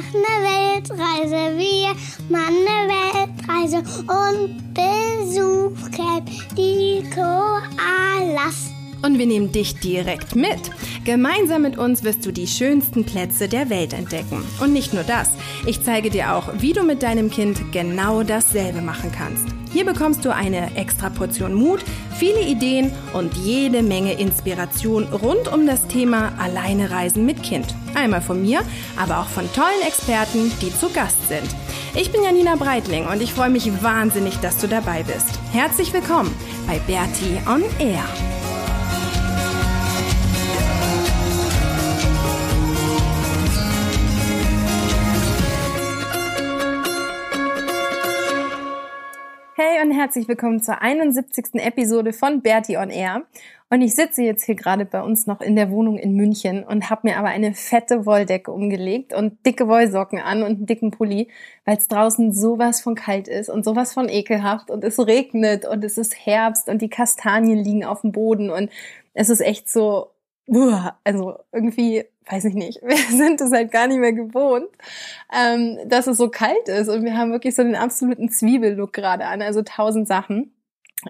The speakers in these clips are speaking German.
machen eine Weltreise. Wir machen eine Weltreise und besuchen die Koalas. Und wir nehmen dich direkt mit. Gemeinsam mit uns wirst du die schönsten Plätze der Welt entdecken. Und nicht nur das, ich zeige dir auch, wie du mit deinem Kind genau dasselbe machen kannst. Hier bekommst du eine extra Portion Mut, viele Ideen und jede Menge Inspiration rund um das Thema Alleine reisen mit Kind. Einmal von mir, aber auch von tollen Experten, die zu Gast sind. Ich bin Janina Breitling und ich freue mich wahnsinnig, dass du dabei bist. Herzlich willkommen bei Bertie on Air. Hey und herzlich willkommen zur 71. Episode von Bertie on Air. Und ich sitze jetzt hier gerade bei uns noch in der Wohnung in München und habe mir aber eine fette Wolldecke umgelegt und dicke Wollsocken an und einen dicken Pulli, weil es draußen sowas von kalt ist und sowas von ekelhaft und es regnet und es ist Herbst und die Kastanien liegen auf dem Boden und es ist echt so, also irgendwie weiß ich nicht, wir sind es halt gar nicht mehr gewohnt, ähm, dass es so kalt ist und wir haben wirklich so den absoluten Zwiebellook gerade an, also tausend Sachen.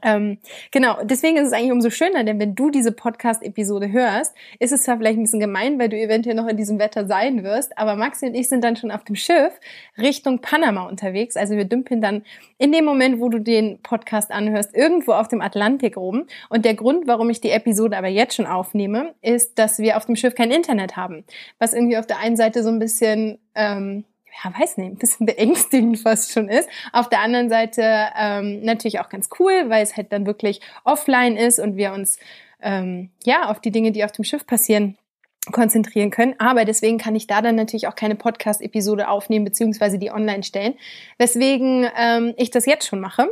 Ähm, genau, deswegen ist es eigentlich umso schöner, denn wenn du diese Podcast-Episode hörst, ist es zwar vielleicht ein bisschen gemein, weil du eventuell noch in diesem Wetter sein wirst, aber Maxi und ich sind dann schon auf dem Schiff Richtung Panama unterwegs. Also wir dümpeln dann in dem Moment, wo du den Podcast anhörst, irgendwo auf dem Atlantik rum. Und der Grund, warum ich die Episode aber jetzt schon aufnehme, ist, dass wir auf dem Schiff kein Internet haben. Was irgendwie auf der einen Seite so ein bisschen ähm, ja, weiß nicht, ein bisschen beängstigend fast schon ist. Auf der anderen Seite ähm, natürlich auch ganz cool, weil es halt dann wirklich offline ist und wir uns ähm, ja auf die Dinge, die auf dem Schiff passieren, konzentrieren können. Aber deswegen kann ich da dann natürlich auch keine Podcast-Episode aufnehmen beziehungsweise die online stellen, weswegen ähm, ich das jetzt schon mache.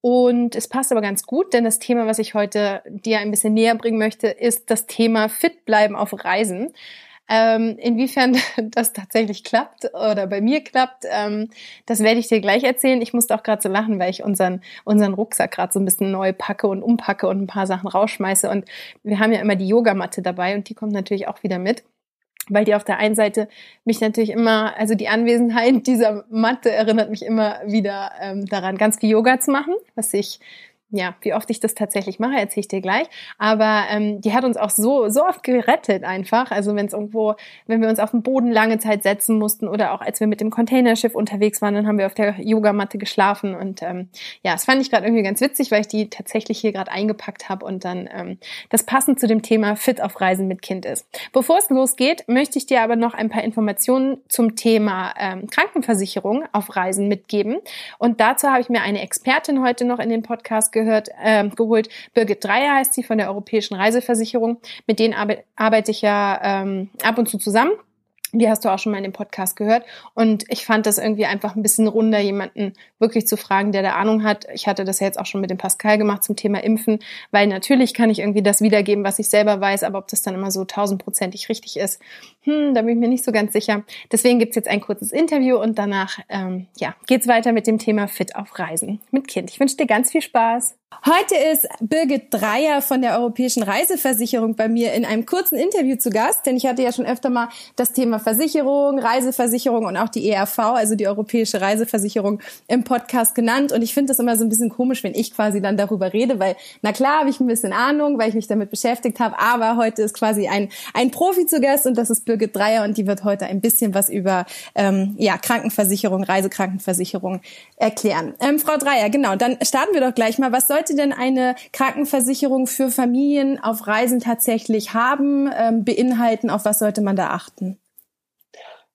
Und es passt aber ganz gut, denn das Thema, was ich heute dir ein bisschen näher bringen möchte, ist das Thema Fit bleiben auf Reisen. Ähm, inwiefern das tatsächlich klappt oder bei mir klappt, ähm, das werde ich dir gleich erzählen. Ich musste auch gerade so lachen, weil ich unseren, unseren Rucksack gerade so ein bisschen neu packe und umpacke und ein paar Sachen rausschmeiße. Und wir haben ja immer die Yogamatte dabei und die kommt natürlich auch wieder mit weil die auf der einen Seite mich natürlich immer, also die Anwesenheit dieser Matte erinnert mich immer wieder ähm, daran, ganz viel Yoga zu machen, was ich ja, wie oft ich das tatsächlich mache, erzähle ich dir gleich. Aber ähm, die hat uns auch so, so oft gerettet einfach. Also wenn es irgendwo, wenn wir uns auf den Boden lange Zeit setzen mussten oder auch als wir mit dem Containerschiff unterwegs waren, dann haben wir auf der Yogamatte geschlafen. Und ähm, ja, das fand ich gerade irgendwie ganz witzig, weil ich die tatsächlich hier gerade eingepackt habe und dann ähm, das passend zu dem Thema Fit auf Reisen mit Kind ist. Bevor es losgeht, möchte ich dir aber noch ein paar Informationen zum Thema ähm, Krankenversicherung auf Reisen mitgeben. Und dazu habe ich mir eine Expertin heute noch in den Podcast gehört, äh, geholt. Birgit Dreier heißt sie von der Europäischen Reiseversicherung. Mit denen arbeite ich ja ähm, ab und zu zusammen. Die hast du auch schon mal in dem Podcast gehört. Und ich fand das irgendwie einfach ein bisschen runder, jemanden wirklich zu fragen, der da Ahnung hat. Ich hatte das ja jetzt auch schon mit dem Pascal gemacht zum Thema Impfen, weil natürlich kann ich irgendwie das wiedergeben, was ich selber weiß, aber ob das dann immer so tausendprozentig richtig ist, hm, da bin ich mir nicht so ganz sicher. Deswegen gibt's jetzt ein kurzes Interview und danach ähm, ja, geht's weiter mit dem Thema Fit auf Reisen mit Kind. Ich wünsche dir ganz viel Spaß. Heute ist Birgit Dreier von der Europäischen Reiseversicherung bei mir in einem kurzen Interview zu Gast, denn ich hatte ja schon öfter mal das Thema Versicherung, Reiseversicherung und auch die ERV, also die Europäische Reiseversicherung, im Podcast genannt. Und ich finde das immer so ein bisschen komisch, wenn ich quasi dann darüber rede, weil na klar habe ich ein bisschen Ahnung, weil ich mich damit beschäftigt habe, aber heute ist quasi ein, ein Profi zu Gast und das ist Birgit Dreier und die wird heute ein bisschen was über ähm, ja, Krankenversicherung, Reisekrankenversicherung erklären. Ähm, Frau Dreier, genau, dann starten wir doch gleich mal. Was soll sollte denn eine Krankenversicherung für Familien auf Reisen tatsächlich haben, ähm, beinhalten? Auf was sollte man da achten?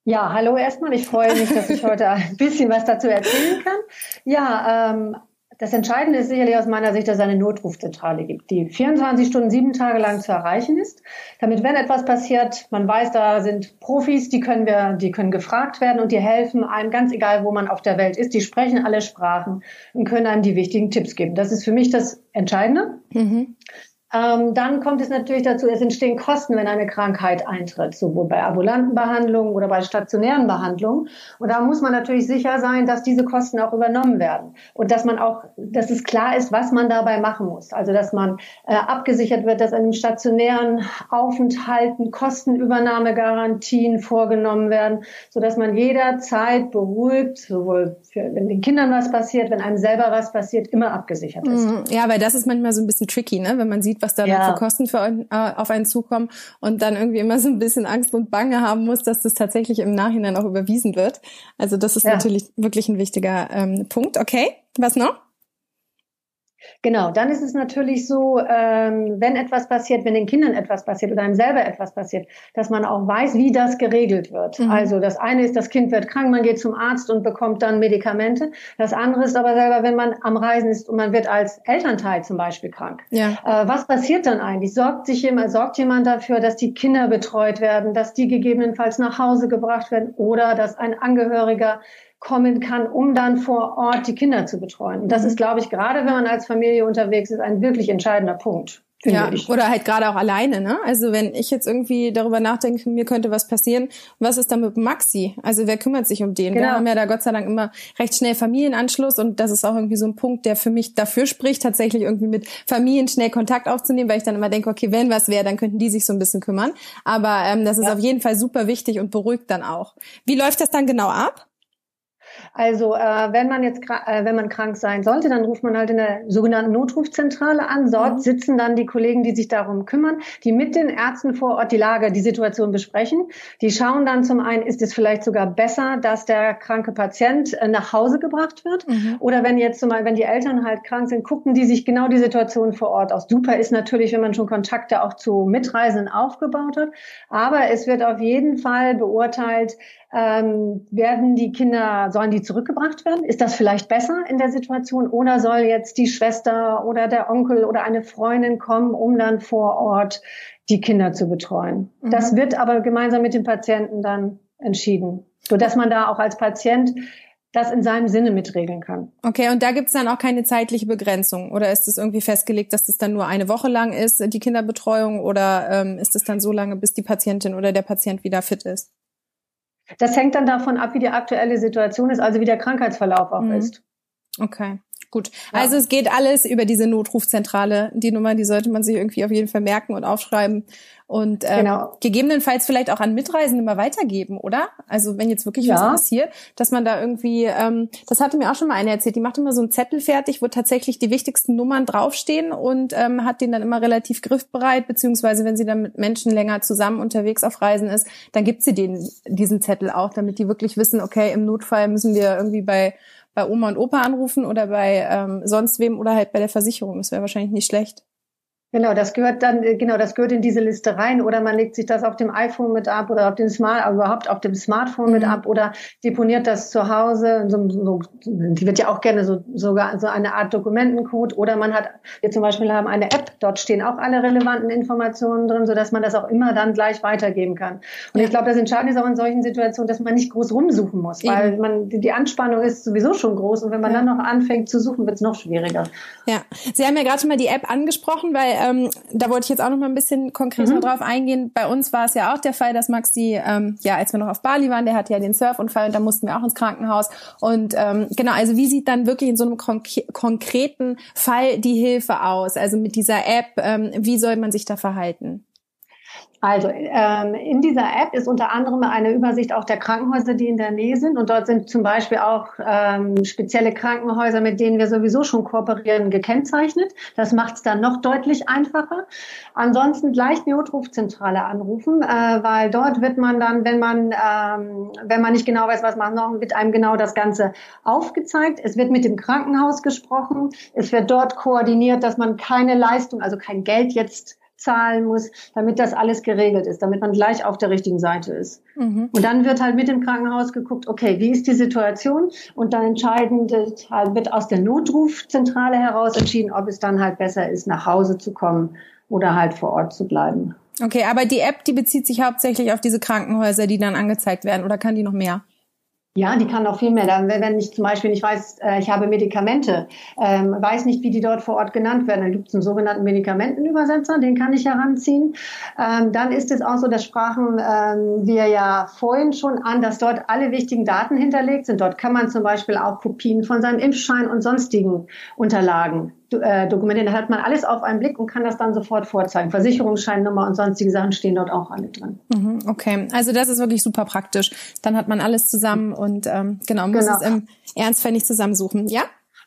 Ja, hallo erstmal. Ich freue mich, dass ich heute ein bisschen was dazu erzählen kann. Ja, ähm, das Entscheidende ist sicherlich aus meiner Sicht, dass es eine Notrufzentrale gibt, die 24 Stunden, sieben Tage lang zu erreichen ist. Damit, wenn etwas passiert, man weiß, da sind Profis, die können wir, die können gefragt werden und die helfen einem, ganz egal, wo man auf der Welt ist. Die sprechen alle Sprachen und können einem die wichtigen Tipps geben. Das ist für mich das Entscheidende. Mhm. Ähm, dann kommt es natürlich dazu, es entstehen Kosten, wenn eine Krankheit eintritt, sowohl bei ambulanten Behandlungen oder bei stationären Behandlungen. Und da muss man natürlich sicher sein, dass diese Kosten auch übernommen werden und dass man auch, dass es klar ist, was man dabei machen muss. Also dass man äh, abgesichert wird, dass in einem stationären Aufenthalten Kostenübernahmegarantien vorgenommen werden, so dass man jederzeit beruhigt, sowohl für, wenn den Kindern was passiert, wenn einem selber was passiert, immer abgesichert ist. Mhm. Ja, weil das ist manchmal so ein bisschen tricky, ne? wenn man sieht, was da ja. für Kosten für, äh, auf einen zukommen und dann irgendwie immer so ein bisschen Angst und Bange haben muss, dass das tatsächlich im Nachhinein auch überwiesen wird. Also das ist ja. natürlich wirklich ein wichtiger ähm, Punkt. Okay, was noch? Genau, dann ist es natürlich so, ähm, wenn etwas passiert, wenn den Kindern etwas passiert oder einem selber etwas passiert, dass man auch weiß, wie das geregelt wird. Mhm. Also das eine ist, das Kind wird krank, man geht zum Arzt und bekommt dann Medikamente. Das andere ist aber selber, wenn man am Reisen ist und man wird als Elternteil zum Beispiel krank. Ja. Äh, was passiert dann eigentlich? Sorgt sich jemand, sorgt jemand dafür, dass die Kinder betreut werden, dass die gegebenenfalls nach Hause gebracht werden oder dass ein Angehöriger kommen kann, um dann vor Ort die Kinder zu betreuen. Und das mhm. ist, glaube ich, gerade wenn man als Familie unterwegs ist, ein wirklich entscheidender Punkt. Ja, ich. oder halt gerade auch alleine, ne? Also wenn ich jetzt irgendwie darüber nachdenke, mir könnte was passieren, was ist dann mit Maxi? Also wer kümmert sich um den? Genau. Wir haben ja da Gott sei Dank immer recht schnell Familienanschluss und das ist auch irgendwie so ein Punkt, der für mich dafür spricht, tatsächlich irgendwie mit Familien schnell Kontakt aufzunehmen, weil ich dann immer denke, okay, wenn was wäre, dann könnten die sich so ein bisschen kümmern. Aber ähm, das ist ja. auf jeden Fall super wichtig und beruhigt dann auch. Wie läuft das dann genau ab? Also äh, wenn man jetzt äh, wenn man krank sein sollte, dann ruft man halt in der sogenannten Notrufzentrale an. Dort mhm. sitzen dann die Kollegen, die sich darum kümmern, die mit den Ärzten vor Ort die Lage, die Situation besprechen. Die schauen dann zum einen, ist es vielleicht sogar besser, dass der kranke Patient äh, nach Hause gebracht wird? Mhm. Oder wenn jetzt zumal, wenn die Eltern halt krank sind, gucken die sich genau die Situation vor Ort aus. Super ist natürlich, wenn man schon Kontakte auch zu Mitreisenden aufgebaut hat. Aber es wird auf jeden Fall beurteilt, ähm, werden die Kinder, sollen die zurückgebracht werden? Ist das vielleicht besser in der Situation? Oder soll jetzt die Schwester oder der Onkel oder eine Freundin kommen, um dann vor Ort die Kinder zu betreuen? Mhm. Das wird aber gemeinsam mit dem Patienten dann entschieden, sodass man da auch als Patient das in seinem Sinne mitregeln kann. Okay, und da gibt's dann auch keine zeitliche Begrenzung? Oder ist es irgendwie festgelegt, dass das dann nur eine Woche lang ist, die Kinderbetreuung? Oder ähm, ist es dann so lange, bis die Patientin oder der Patient wieder fit ist? Das hängt dann davon ab, wie die aktuelle Situation ist, also wie der Krankheitsverlauf auch mhm. ist. Okay. Gut. Ja. Also es geht alles über diese Notrufzentrale. Die Nummer, die sollte man sich irgendwie auf jeden Fall merken und aufschreiben und ähm, genau. gegebenenfalls vielleicht auch an Mitreisende mal weitergeben, oder? Also wenn jetzt wirklich ja. was passiert, dass man da irgendwie, ähm, das hatte mir auch schon mal eine erzählt, die macht immer so einen Zettel fertig, wo tatsächlich die wichtigsten Nummern draufstehen und ähm, hat den dann immer relativ griffbereit, beziehungsweise wenn sie dann mit Menschen länger zusammen unterwegs auf Reisen ist, dann gibt sie den diesen Zettel auch, damit die wirklich wissen, okay, im Notfall müssen wir irgendwie bei bei Oma und Opa anrufen oder bei ähm, sonst wem oder halt bei der Versicherung. Das wäre wahrscheinlich nicht schlecht. Genau, das gehört dann, äh, genau, das gehört in diese Liste rein oder man legt sich das auf dem iPhone mit ab oder auf dem Smart, also überhaupt auf dem Smartphone mhm. mit ab oder deponiert das zu Hause. So, so, die wird ja auch gerne so, sogar so eine Art Dokumentencode oder man hat, wir zum Beispiel haben eine App, dort stehen auch alle relevanten Informationen drin, so dass man das auch immer dann gleich weitergeben kann. Und ich glaube, das Entscheidende ist auch in solchen Situationen, dass man nicht groß rumsuchen muss, weil man, die Anspannung ist sowieso schon groß und wenn man ja. dann noch anfängt zu suchen, wird es noch schwieriger. Ja, Sie haben ja gerade schon mal die App angesprochen, weil ähm, da wollte ich jetzt auch noch mal ein bisschen konkreter mhm. drauf eingehen. Bei uns war es ja auch der Fall, dass Maxi, ähm, ja, als wir noch auf Bali waren, der hatte ja den Surfunfall und da mussten wir auch ins Krankenhaus. Und ähm, genau, also wie sieht dann wirklich in so einem konk konkreten Fall die Hilfe aus? Also mit dieser App, ähm, wie soll man sich da verhalten? Also ähm, in dieser App ist unter anderem eine Übersicht auch der Krankenhäuser, die in der Nähe sind. Und dort sind zum Beispiel auch ähm, spezielle Krankenhäuser, mit denen wir sowieso schon kooperieren, gekennzeichnet. Das macht es dann noch deutlich einfacher. Ansonsten gleich die Notrufzentrale anrufen, äh, weil dort wird man dann, wenn man ähm, wenn man nicht genau weiß, was man noch, wird einem genau das Ganze aufgezeigt. Es wird mit dem Krankenhaus gesprochen. Es wird dort koordiniert, dass man keine Leistung, also kein Geld jetzt zahlen muss, damit das alles geregelt ist, damit man gleich auf der richtigen Seite ist. Mhm. Und dann wird halt mit dem Krankenhaus geguckt, okay, wie ist die Situation? Und dann entscheidend halt wird aus der Notrufzentrale heraus entschieden, ob es dann halt besser ist, nach Hause zu kommen oder halt vor Ort zu bleiben. Okay, aber die App, die bezieht sich hauptsächlich auf diese Krankenhäuser, die dann angezeigt werden, oder kann die noch mehr? Ja, die kann auch viel mehr. Wenn ich zum Beispiel nicht weiß, äh, ich habe Medikamente, ähm, weiß nicht, wie die dort vor Ort genannt werden, dann gibt es einen sogenannten Medikamentenübersetzer, den kann ich heranziehen. Ähm, dann ist es auch so, das sprachen ähm, wir ja vorhin schon an, dass dort alle wichtigen Daten hinterlegt sind. Dort kann man zum Beispiel auch Kopien von seinem Impfschein und sonstigen Unterlagen äh, dokumentieren. Da hat man alles auf einen Blick und kann das dann sofort vorzeigen. Versicherungsscheinnummer und sonstige Sachen stehen dort auch alle drin. Mhm, okay, also das ist wirklich super praktisch. Dann hat man alles zusammen und ähm, genau, muss genau. es im Ernstfall nicht zusammensuchen. Ja?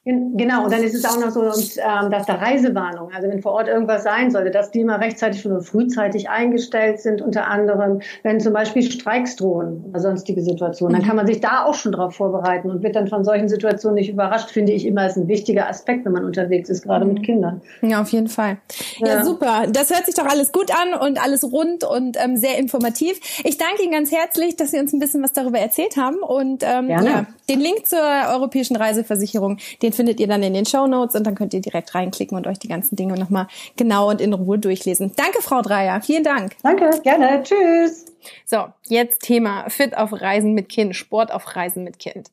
Genau, und dann ist es auch noch so, ähm, dass da Reisewarnung, also wenn vor Ort irgendwas sein sollte, dass die immer rechtzeitig schon frühzeitig eingestellt sind, unter anderem, wenn zum Beispiel Streiks drohen oder sonstige Situationen, dann mhm. kann man sich da auch schon darauf vorbereiten und wird dann von solchen Situationen nicht überrascht, finde ich immer ist ein wichtiger Aspekt, wenn man unterwegs ist, gerade mit mhm. Kindern. Ja, auf jeden Fall. Ja. ja, super. Das hört sich doch alles gut an und alles rund und ähm, sehr informativ. Ich danke Ihnen ganz herzlich, dass Sie uns ein bisschen was darüber erzählt haben und ähm, ja, den Link zur europäischen Reiseversicherung, den findet ihr dann in den Show Notes und dann könnt ihr direkt reinklicken und euch die ganzen Dinge nochmal genau und in Ruhe durchlesen. Danke, Frau Dreier. Vielen Dank. Danke, gerne. Tschüss. So, jetzt Thema Fit auf Reisen mit Kind, Sport auf Reisen mit Kind.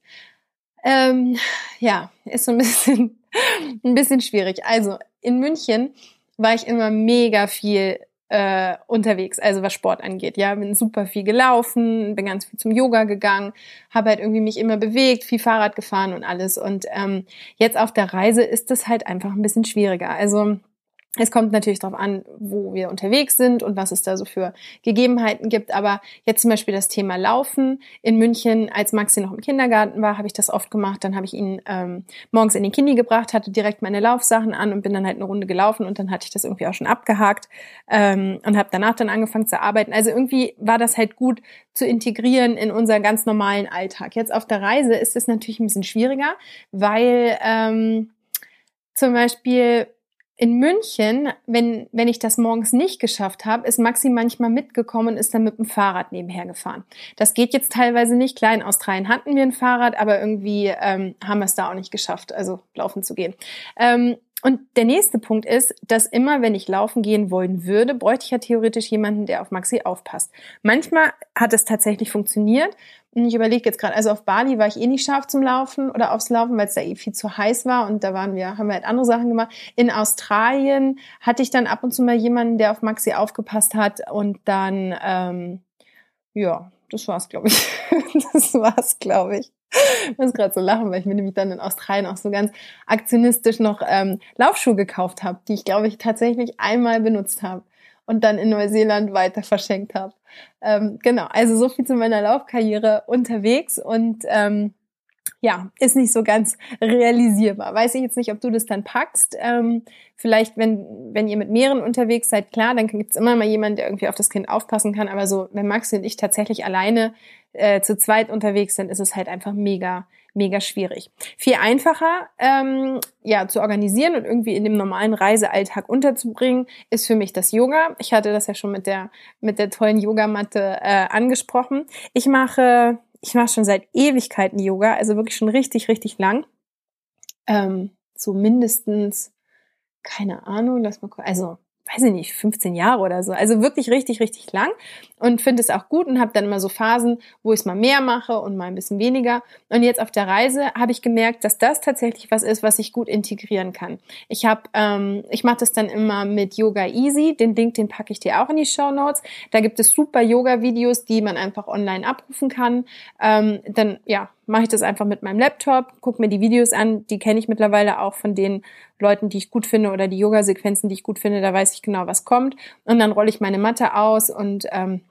Ähm, ja, ist so ein bisschen, ein bisschen schwierig. Also, in München war ich immer mega viel äh, unterwegs, also was Sport angeht. Ja, bin super viel gelaufen, bin ganz viel zum Yoga gegangen, habe halt irgendwie mich immer bewegt, viel Fahrrad gefahren und alles. Und ähm, jetzt auf der Reise ist das halt einfach ein bisschen schwieriger. Also es kommt natürlich darauf an, wo wir unterwegs sind und was es da so für Gegebenheiten gibt. Aber jetzt zum Beispiel das Thema Laufen. In München, als Maxi noch im Kindergarten war, habe ich das oft gemacht. Dann habe ich ihn ähm, morgens in den Kindi gebracht, hatte direkt meine Laufsachen an und bin dann halt eine Runde gelaufen und dann hatte ich das irgendwie auch schon abgehakt ähm, und habe danach dann angefangen zu arbeiten. Also irgendwie war das halt gut zu integrieren in unseren ganz normalen Alltag. Jetzt auf der Reise ist es natürlich ein bisschen schwieriger, weil ähm, zum Beispiel in München, wenn, wenn ich das morgens nicht geschafft habe, ist Maxi manchmal mitgekommen und ist dann mit dem Fahrrad nebenher gefahren. Das geht jetzt teilweise nicht. Klar, in Australien hatten wir ein Fahrrad, aber irgendwie ähm, haben wir es da auch nicht geschafft, also laufen zu gehen. Ähm, und der nächste Punkt ist, dass immer, wenn ich laufen gehen wollen würde, bräuchte ich ja theoretisch jemanden, der auf Maxi aufpasst. Manchmal hat es tatsächlich funktioniert. Und ich überlege jetzt gerade, also auf Bali war ich eh nicht scharf zum Laufen oder aufs Laufen, weil es da eh viel zu heiß war und da waren wir, haben wir halt andere Sachen gemacht. In Australien hatte ich dann ab und zu mal jemanden, der auf Maxi aufgepasst hat und dann, ähm, ja, das war's, glaube ich. das war's, glaube ich. Ich muss gerade so lachen, weil ich mir nämlich dann in Australien auch so ganz aktionistisch noch ähm, Laufschuhe gekauft habe, die ich, glaube ich, tatsächlich einmal benutzt habe und dann in Neuseeland weiter verschenkt habe. Ähm, genau, also so viel zu meiner Laufkarriere unterwegs und ähm, ja, ist nicht so ganz realisierbar. Weiß ich jetzt nicht, ob du das dann packst. Ähm, vielleicht, wenn, wenn ihr mit mehreren unterwegs seid, klar, dann gibt's immer mal jemanden, der irgendwie auf das Kind aufpassen kann. Aber so, wenn Maxi und ich tatsächlich alleine äh, zu zweit unterwegs sind, ist es halt einfach mega, mega schwierig. Viel einfacher ähm, ja zu organisieren und irgendwie in dem normalen Reisealltag unterzubringen, ist für mich das Yoga. Ich hatte das ja schon mit der mit der tollen Yogamatte äh, angesprochen. Ich mache ich mache schon seit Ewigkeiten Yoga, also wirklich schon richtig richtig lang. Ähm, so mindestens keine Ahnung, lass mal also weiß ich nicht, 15 Jahre oder so. Also wirklich richtig, richtig lang und finde es auch gut und habe dann immer so Phasen, wo ich es mal mehr mache und mal ein bisschen weniger. Und jetzt auf der Reise habe ich gemerkt, dass das tatsächlich was ist, was ich gut integrieren kann. Ich habe, ähm, ich mache das dann immer mit Yoga Easy. Den Link, den packe ich dir auch in die Show Notes. Da gibt es super Yoga-Videos, die man einfach online abrufen kann. Ähm, dann ja, mache ich das einfach mit meinem Laptop, gucke mir die Videos an, die kenne ich mittlerweile auch von den Leuten, die ich gut finde oder die Yoga-Sequenzen, die ich gut finde, da weiß ich genau, was kommt. Und dann rolle ich meine Matte aus und ähm,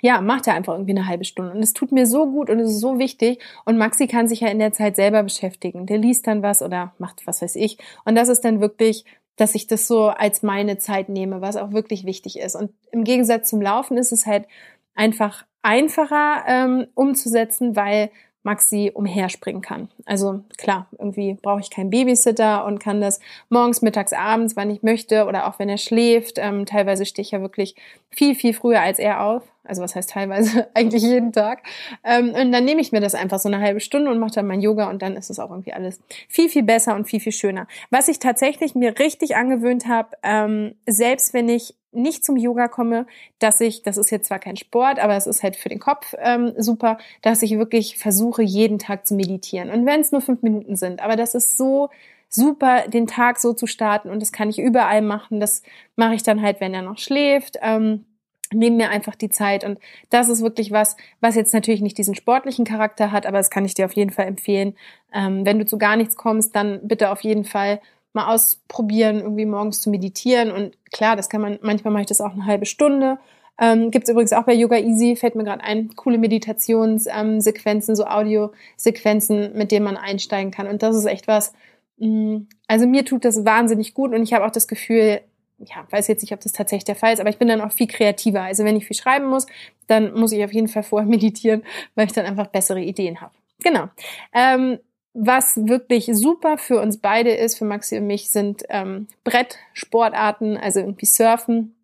ja, macht er einfach irgendwie eine halbe Stunde. Und es tut mir so gut und es ist so wichtig. Und Maxi kann sich ja in der Zeit selber beschäftigen. Der liest dann was oder macht was weiß ich. Und das ist dann wirklich, dass ich das so als meine Zeit nehme, was auch wirklich wichtig ist. Und im Gegensatz zum Laufen ist es halt einfach einfacher ähm, umzusetzen, weil Maxi umherspringen kann. Also klar, irgendwie brauche ich keinen Babysitter und kann das morgens, mittags, abends, wann ich möchte oder auch wenn er schläft. Ähm, teilweise stehe ich ja wirklich viel, viel früher als er auf. Also was heißt teilweise? Eigentlich jeden Tag. Ähm, und dann nehme ich mir das einfach so eine halbe Stunde und mache dann mein Yoga und dann ist es auch irgendwie alles viel, viel besser und viel, viel schöner. Was ich tatsächlich mir richtig angewöhnt habe, ähm, selbst wenn ich nicht zum Yoga komme, dass ich, das ist jetzt zwar kein Sport, aber es ist halt für den Kopf ähm, super, dass ich wirklich versuche, jeden Tag zu meditieren. Und wenn es nur fünf Minuten sind, aber das ist so super, den Tag so zu starten und das kann ich überall machen. Das mache ich dann halt, wenn er noch schläft. Ähm, nehme mir einfach die Zeit und das ist wirklich was, was jetzt natürlich nicht diesen sportlichen Charakter hat, aber das kann ich dir auf jeden Fall empfehlen. Ähm, wenn du zu gar nichts kommst, dann bitte auf jeden Fall mal ausprobieren, irgendwie morgens zu meditieren. Und klar, das kann man, manchmal mache ich das auch eine halbe Stunde. Ähm, Gibt es übrigens auch bei Yoga Easy, fällt mir gerade ein, coole Meditationssequenzen, ähm, so Audiosequenzen, mit denen man einsteigen kann. Und das ist echt was, mh, mm, also mir tut das wahnsinnig gut und ich habe auch das Gefühl, ja, weiß jetzt nicht, ob das tatsächlich der Fall ist, aber ich bin dann auch viel kreativer. Also wenn ich viel schreiben muss, dann muss ich auf jeden Fall vorher meditieren, weil ich dann einfach bessere Ideen habe. Genau. Ähm, was wirklich super für uns beide ist, für Maxi und mich, sind ähm, Brettsportarten, also irgendwie Surfen.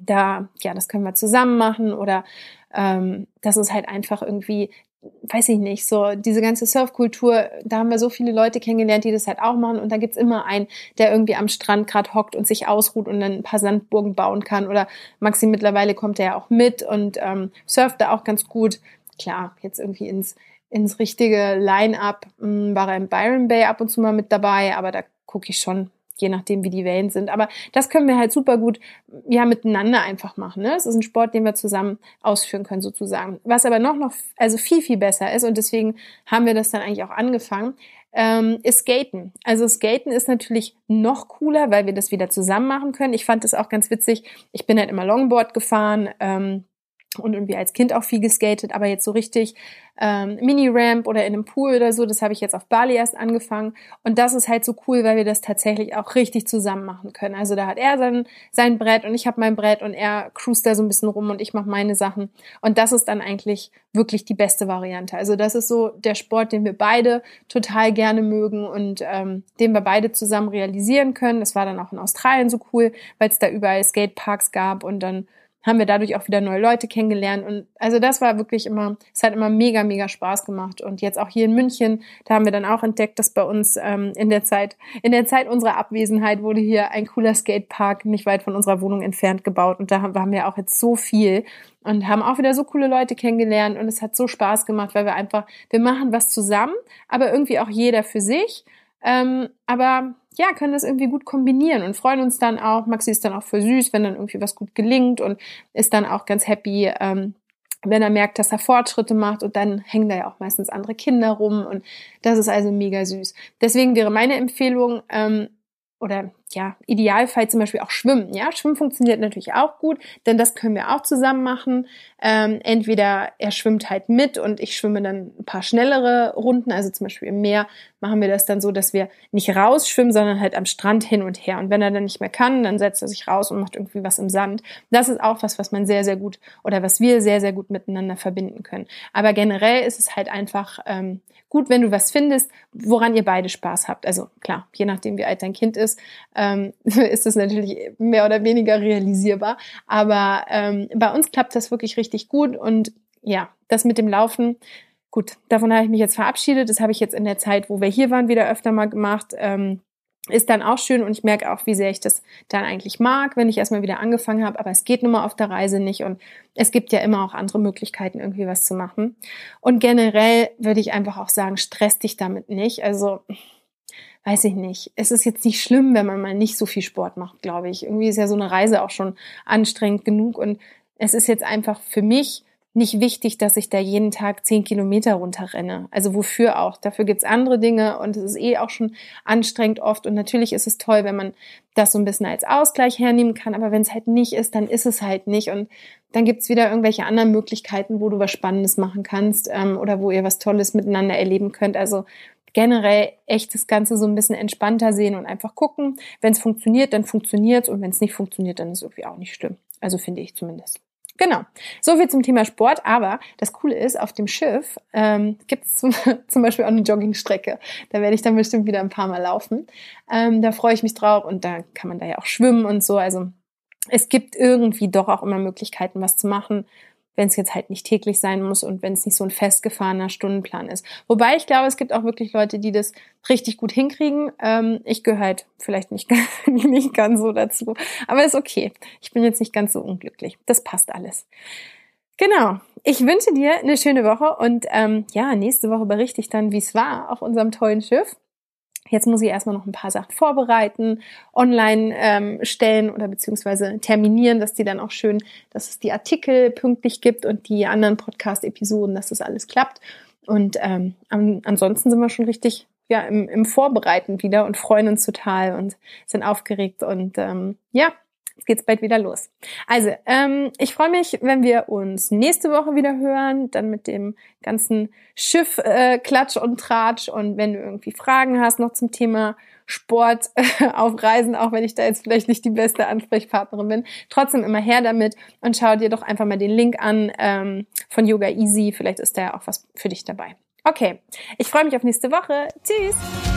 Da, ja, das können wir zusammen machen oder ähm, das ist halt einfach irgendwie, weiß ich nicht, so diese ganze Surfkultur, da haben wir so viele Leute kennengelernt, die das halt auch machen und da gibt's immer einen, der irgendwie am Strand gerade hockt und sich ausruht und dann ein paar Sandburgen bauen kann oder Maxi mittlerweile kommt er ja auch mit und ähm, surft da auch ganz gut. Klar, jetzt irgendwie ins ins richtige Line-up hm, war er im Byron Bay ab und zu mal mit dabei, aber da gucke ich schon, je nachdem, wie die Wellen sind. Aber das können wir halt super gut ja miteinander einfach machen. Ne? Es ist ein Sport, den wir zusammen ausführen können sozusagen. Was aber noch noch also viel viel besser ist und deswegen haben wir das dann eigentlich auch angefangen. Ähm, ist Skaten. Also Skaten ist natürlich noch cooler, weil wir das wieder zusammen machen können. Ich fand das auch ganz witzig. Ich bin halt immer Longboard gefahren. Ähm, und irgendwie als Kind auch viel geskatet, aber jetzt so richtig ähm, Mini-Ramp oder in einem Pool oder so, das habe ich jetzt auf Bali erst angefangen. Und das ist halt so cool, weil wir das tatsächlich auch richtig zusammen machen können. Also da hat er sein, sein Brett und ich habe mein Brett und er cruist da so ein bisschen rum und ich mache meine Sachen. Und das ist dann eigentlich wirklich die beste Variante. Also das ist so der Sport, den wir beide total gerne mögen und ähm, den wir beide zusammen realisieren können. Das war dann auch in Australien so cool, weil es da überall Skateparks gab und dann haben wir dadurch auch wieder neue Leute kennengelernt. Und also das war wirklich immer, es hat immer mega, mega Spaß gemacht. Und jetzt auch hier in München, da haben wir dann auch entdeckt, dass bei uns ähm, in der Zeit, in der Zeit unserer Abwesenheit wurde hier ein cooler Skatepark nicht weit von unserer Wohnung entfernt gebaut. Und da haben, wir auch jetzt so viel und haben auch wieder so coole Leute kennengelernt. Und es hat so Spaß gemacht, weil wir einfach, wir machen was zusammen, aber irgendwie auch jeder für sich. Ähm, aber ja, können das irgendwie gut kombinieren und freuen uns dann auch. Maxi ist dann auch für süß, wenn dann irgendwie was gut gelingt und ist dann auch ganz happy, ähm, wenn er merkt, dass er Fortschritte macht und dann hängen da ja auch meistens andere Kinder rum und das ist also mega süß. Deswegen wäre meine Empfehlung, ähm, oder ja, Idealfall zum Beispiel auch Schwimmen. Ja, Schwimmen funktioniert natürlich auch gut, denn das können wir auch zusammen machen. Ähm, entweder er schwimmt halt mit und ich schwimme dann ein paar schnellere Runden. Also zum Beispiel im Meer machen wir das dann so, dass wir nicht rausschwimmen, sondern halt am Strand hin und her. Und wenn er dann nicht mehr kann, dann setzt er sich raus und macht irgendwie was im Sand. Das ist auch was, was man sehr, sehr gut oder was wir sehr, sehr gut miteinander verbinden können. Aber generell ist es halt einfach ähm, gut, wenn du was findest, woran ihr beide Spaß habt. Also klar, je nachdem, wie alt dein Kind ist, ähm, ist das natürlich mehr oder weniger realisierbar. Aber ähm, bei uns klappt das wirklich richtig gut. Und ja, das mit dem Laufen, gut, davon habe ich mich jetzt verabschiedet. Das habe ich jetzt in der Zeit, wo wir hier waren, wieder öfter mal gemacht. Ähm, ist dann auch schön und ich merke auch, wie sehr ich das dann eigentlich mag, wenn ich erstmal wieder angefangen habe, aber es geht nun mal auf der Reise nicht und es gibt ja immer auch andere Möglichkeiten, irgendwie was zu machen. Und generell würde ich einfach auch sagen, stress dich damit nicht. Also, weiß ich nicht. Es ist jetzt nicht schlimm, wenn man mal nicht so viel Sport macht, glaube ich. Irgendwie ist ja so eine Reise auch schon anstrengend genug und es ist jetzt einfach für mich nicht wichtig, dass ich da jeden Tag zehn Kilometer runterrenne. Also wofür auch? Dafür gibt's andere Dinge und es ist eh auch schon anstrengend oft. Und natürlich ist es toll, wenn man das so ein bisschen als Ausgleich hernehmen kann. Aber wenn es halt nicht ist, dann ist es halt nicht. Und dann gibt's wieder irgendwelche anderen Möglichkeiten, wo du was Spannendes machen kannst ähm, oder wo ihr was Tolles miteinander erleben könnt. Also generell echt das Ganze so ein bisschen entspannter sehen und einfach gucken. Wenn es funktioniert, dann funktioniert's und wenn es nicht funktioniert, dann ist irgendwie auch nicht schlimm. Also finde ich zumindest. Genau. So viel zum Thema Sport. Aber das Coole ist, auf dem Schiff ähm, gibt es zum, zum, Beispiel auch eine Joggingstrecke. Da werde ich dann bestimmt wieder ein paar Mal laufen. Ähm, da freue ich mich drauf und da kann man da ja auch schwimmen und so. Also es gibt irgendwie doch auch immer Möglichkeiten, was zu machen. Wenn es jetzt halt nicht täglich sein muss und wenn es nicht so ein festgefahrener Stundenplan ist. Wobei ich glaube, es gibt auch wirklich Leute, die das richtig gut hinkriegen. Ähm, ich gehöre halt vielleicht nicht, nicht ganz so dazu, aber ist okay. Ich bin jetzt nicht ganz so unglücklich. Das passt alles. Genau. Ich wünsche dir eine schöne Woche und ähm, ja, nächste Woche berichte ich dann, wie es war auf unserem tollen Schiff. Jetzt muss ich erstmal noch ein paar Sachen vorbereiten, online ähm, stellen oder beziehungsweise terminieren, dass die dann auch schön, dass es die Artikel pünktlich gibt und die anderen Podcast-Episoden, dass das alles klappt. Und ähm, ansonsten sind wir schon richtig ja im, im Vorbereiten wieder und freuen uns total und sind aufgeregt und ähm, ja, Jetzt geht's bald wieder los. Also, ähm, ich freue mich, wenn wir uns nächste Woche wieder hören, dann mit dem ganzen Schiff äh, Klatsch und Tratsch. Und wenn du irgendwie Fragen hast noch zum Thema Sport äh, auf Reisen, auch wenn ich da jetzt vielleicht nicht die beste Ansprechpartnerin bin, trotzdem immer her damit und schau dir doch einfach mal den Link an ähm, von Yoga Easy. Vielleicht ist da ja auch was für dich dabei. Okay, ich freue mich auf nächste Woche. Tschüss!